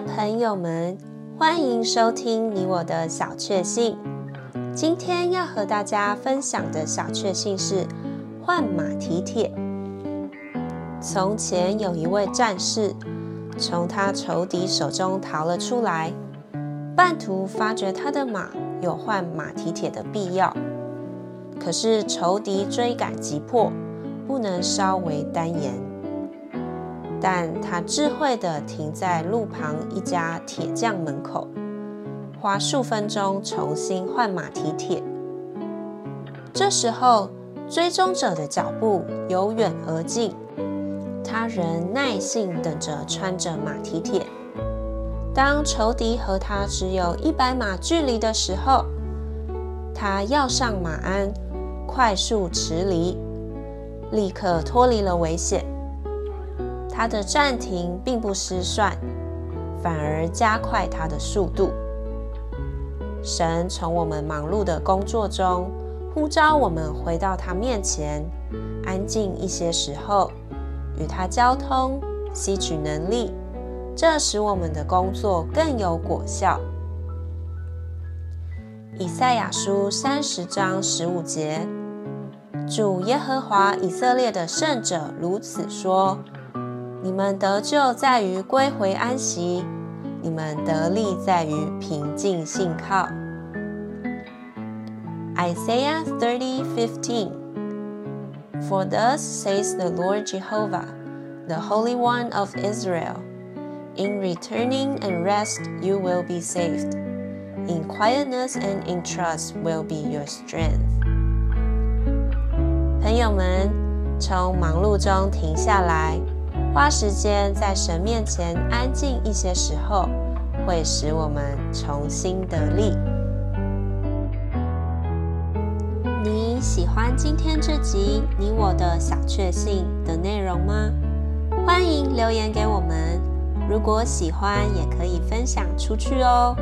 朋友们，欢迎收听你我的小确幸。今天要和大家分享的小确幸是换马蹄铁。从前有一位战士，从他仇敌手中逃了出来，半途发觉他的马有换马蹄铁的必要，可是仇敌追赶急迫，不能稍微耽延。但他智慧地停在路旁一家铁匠门口，花数分钟重新换马蹄铁。这时候，追踪者的脚步由远而近，他仍耐性等着穿着马蹄铁。当仇敌和他只有一百码距离的时候，他跃上马鞍，快速驰离，立刻脱离了危险。他的暂停并不失算，反而加快他的速度。神从我们忙碌的工作中呼召我们回到他面前，安静一些时候，与他交通，吸取能力，这使我们的工作更有果效。以赛亚书三十章十五节：主耶和华以色列的圣者如此说。你们得救在于归回安息，你们得力在于平静信靠。Isaiah 30:15 For thus says the Lord Jehovah, the Holy One of Israel, In returning and rest you will be saved. In quietness and in trust will be your strength. 朋友们，从忙碌中停下来。 花时间在神面前安静一些时候，会使我们重新得力。你喜欢今天这集你我的小确幸的内容吗？欢迎留言给我们。如果喜欢，也可以分享出去哦。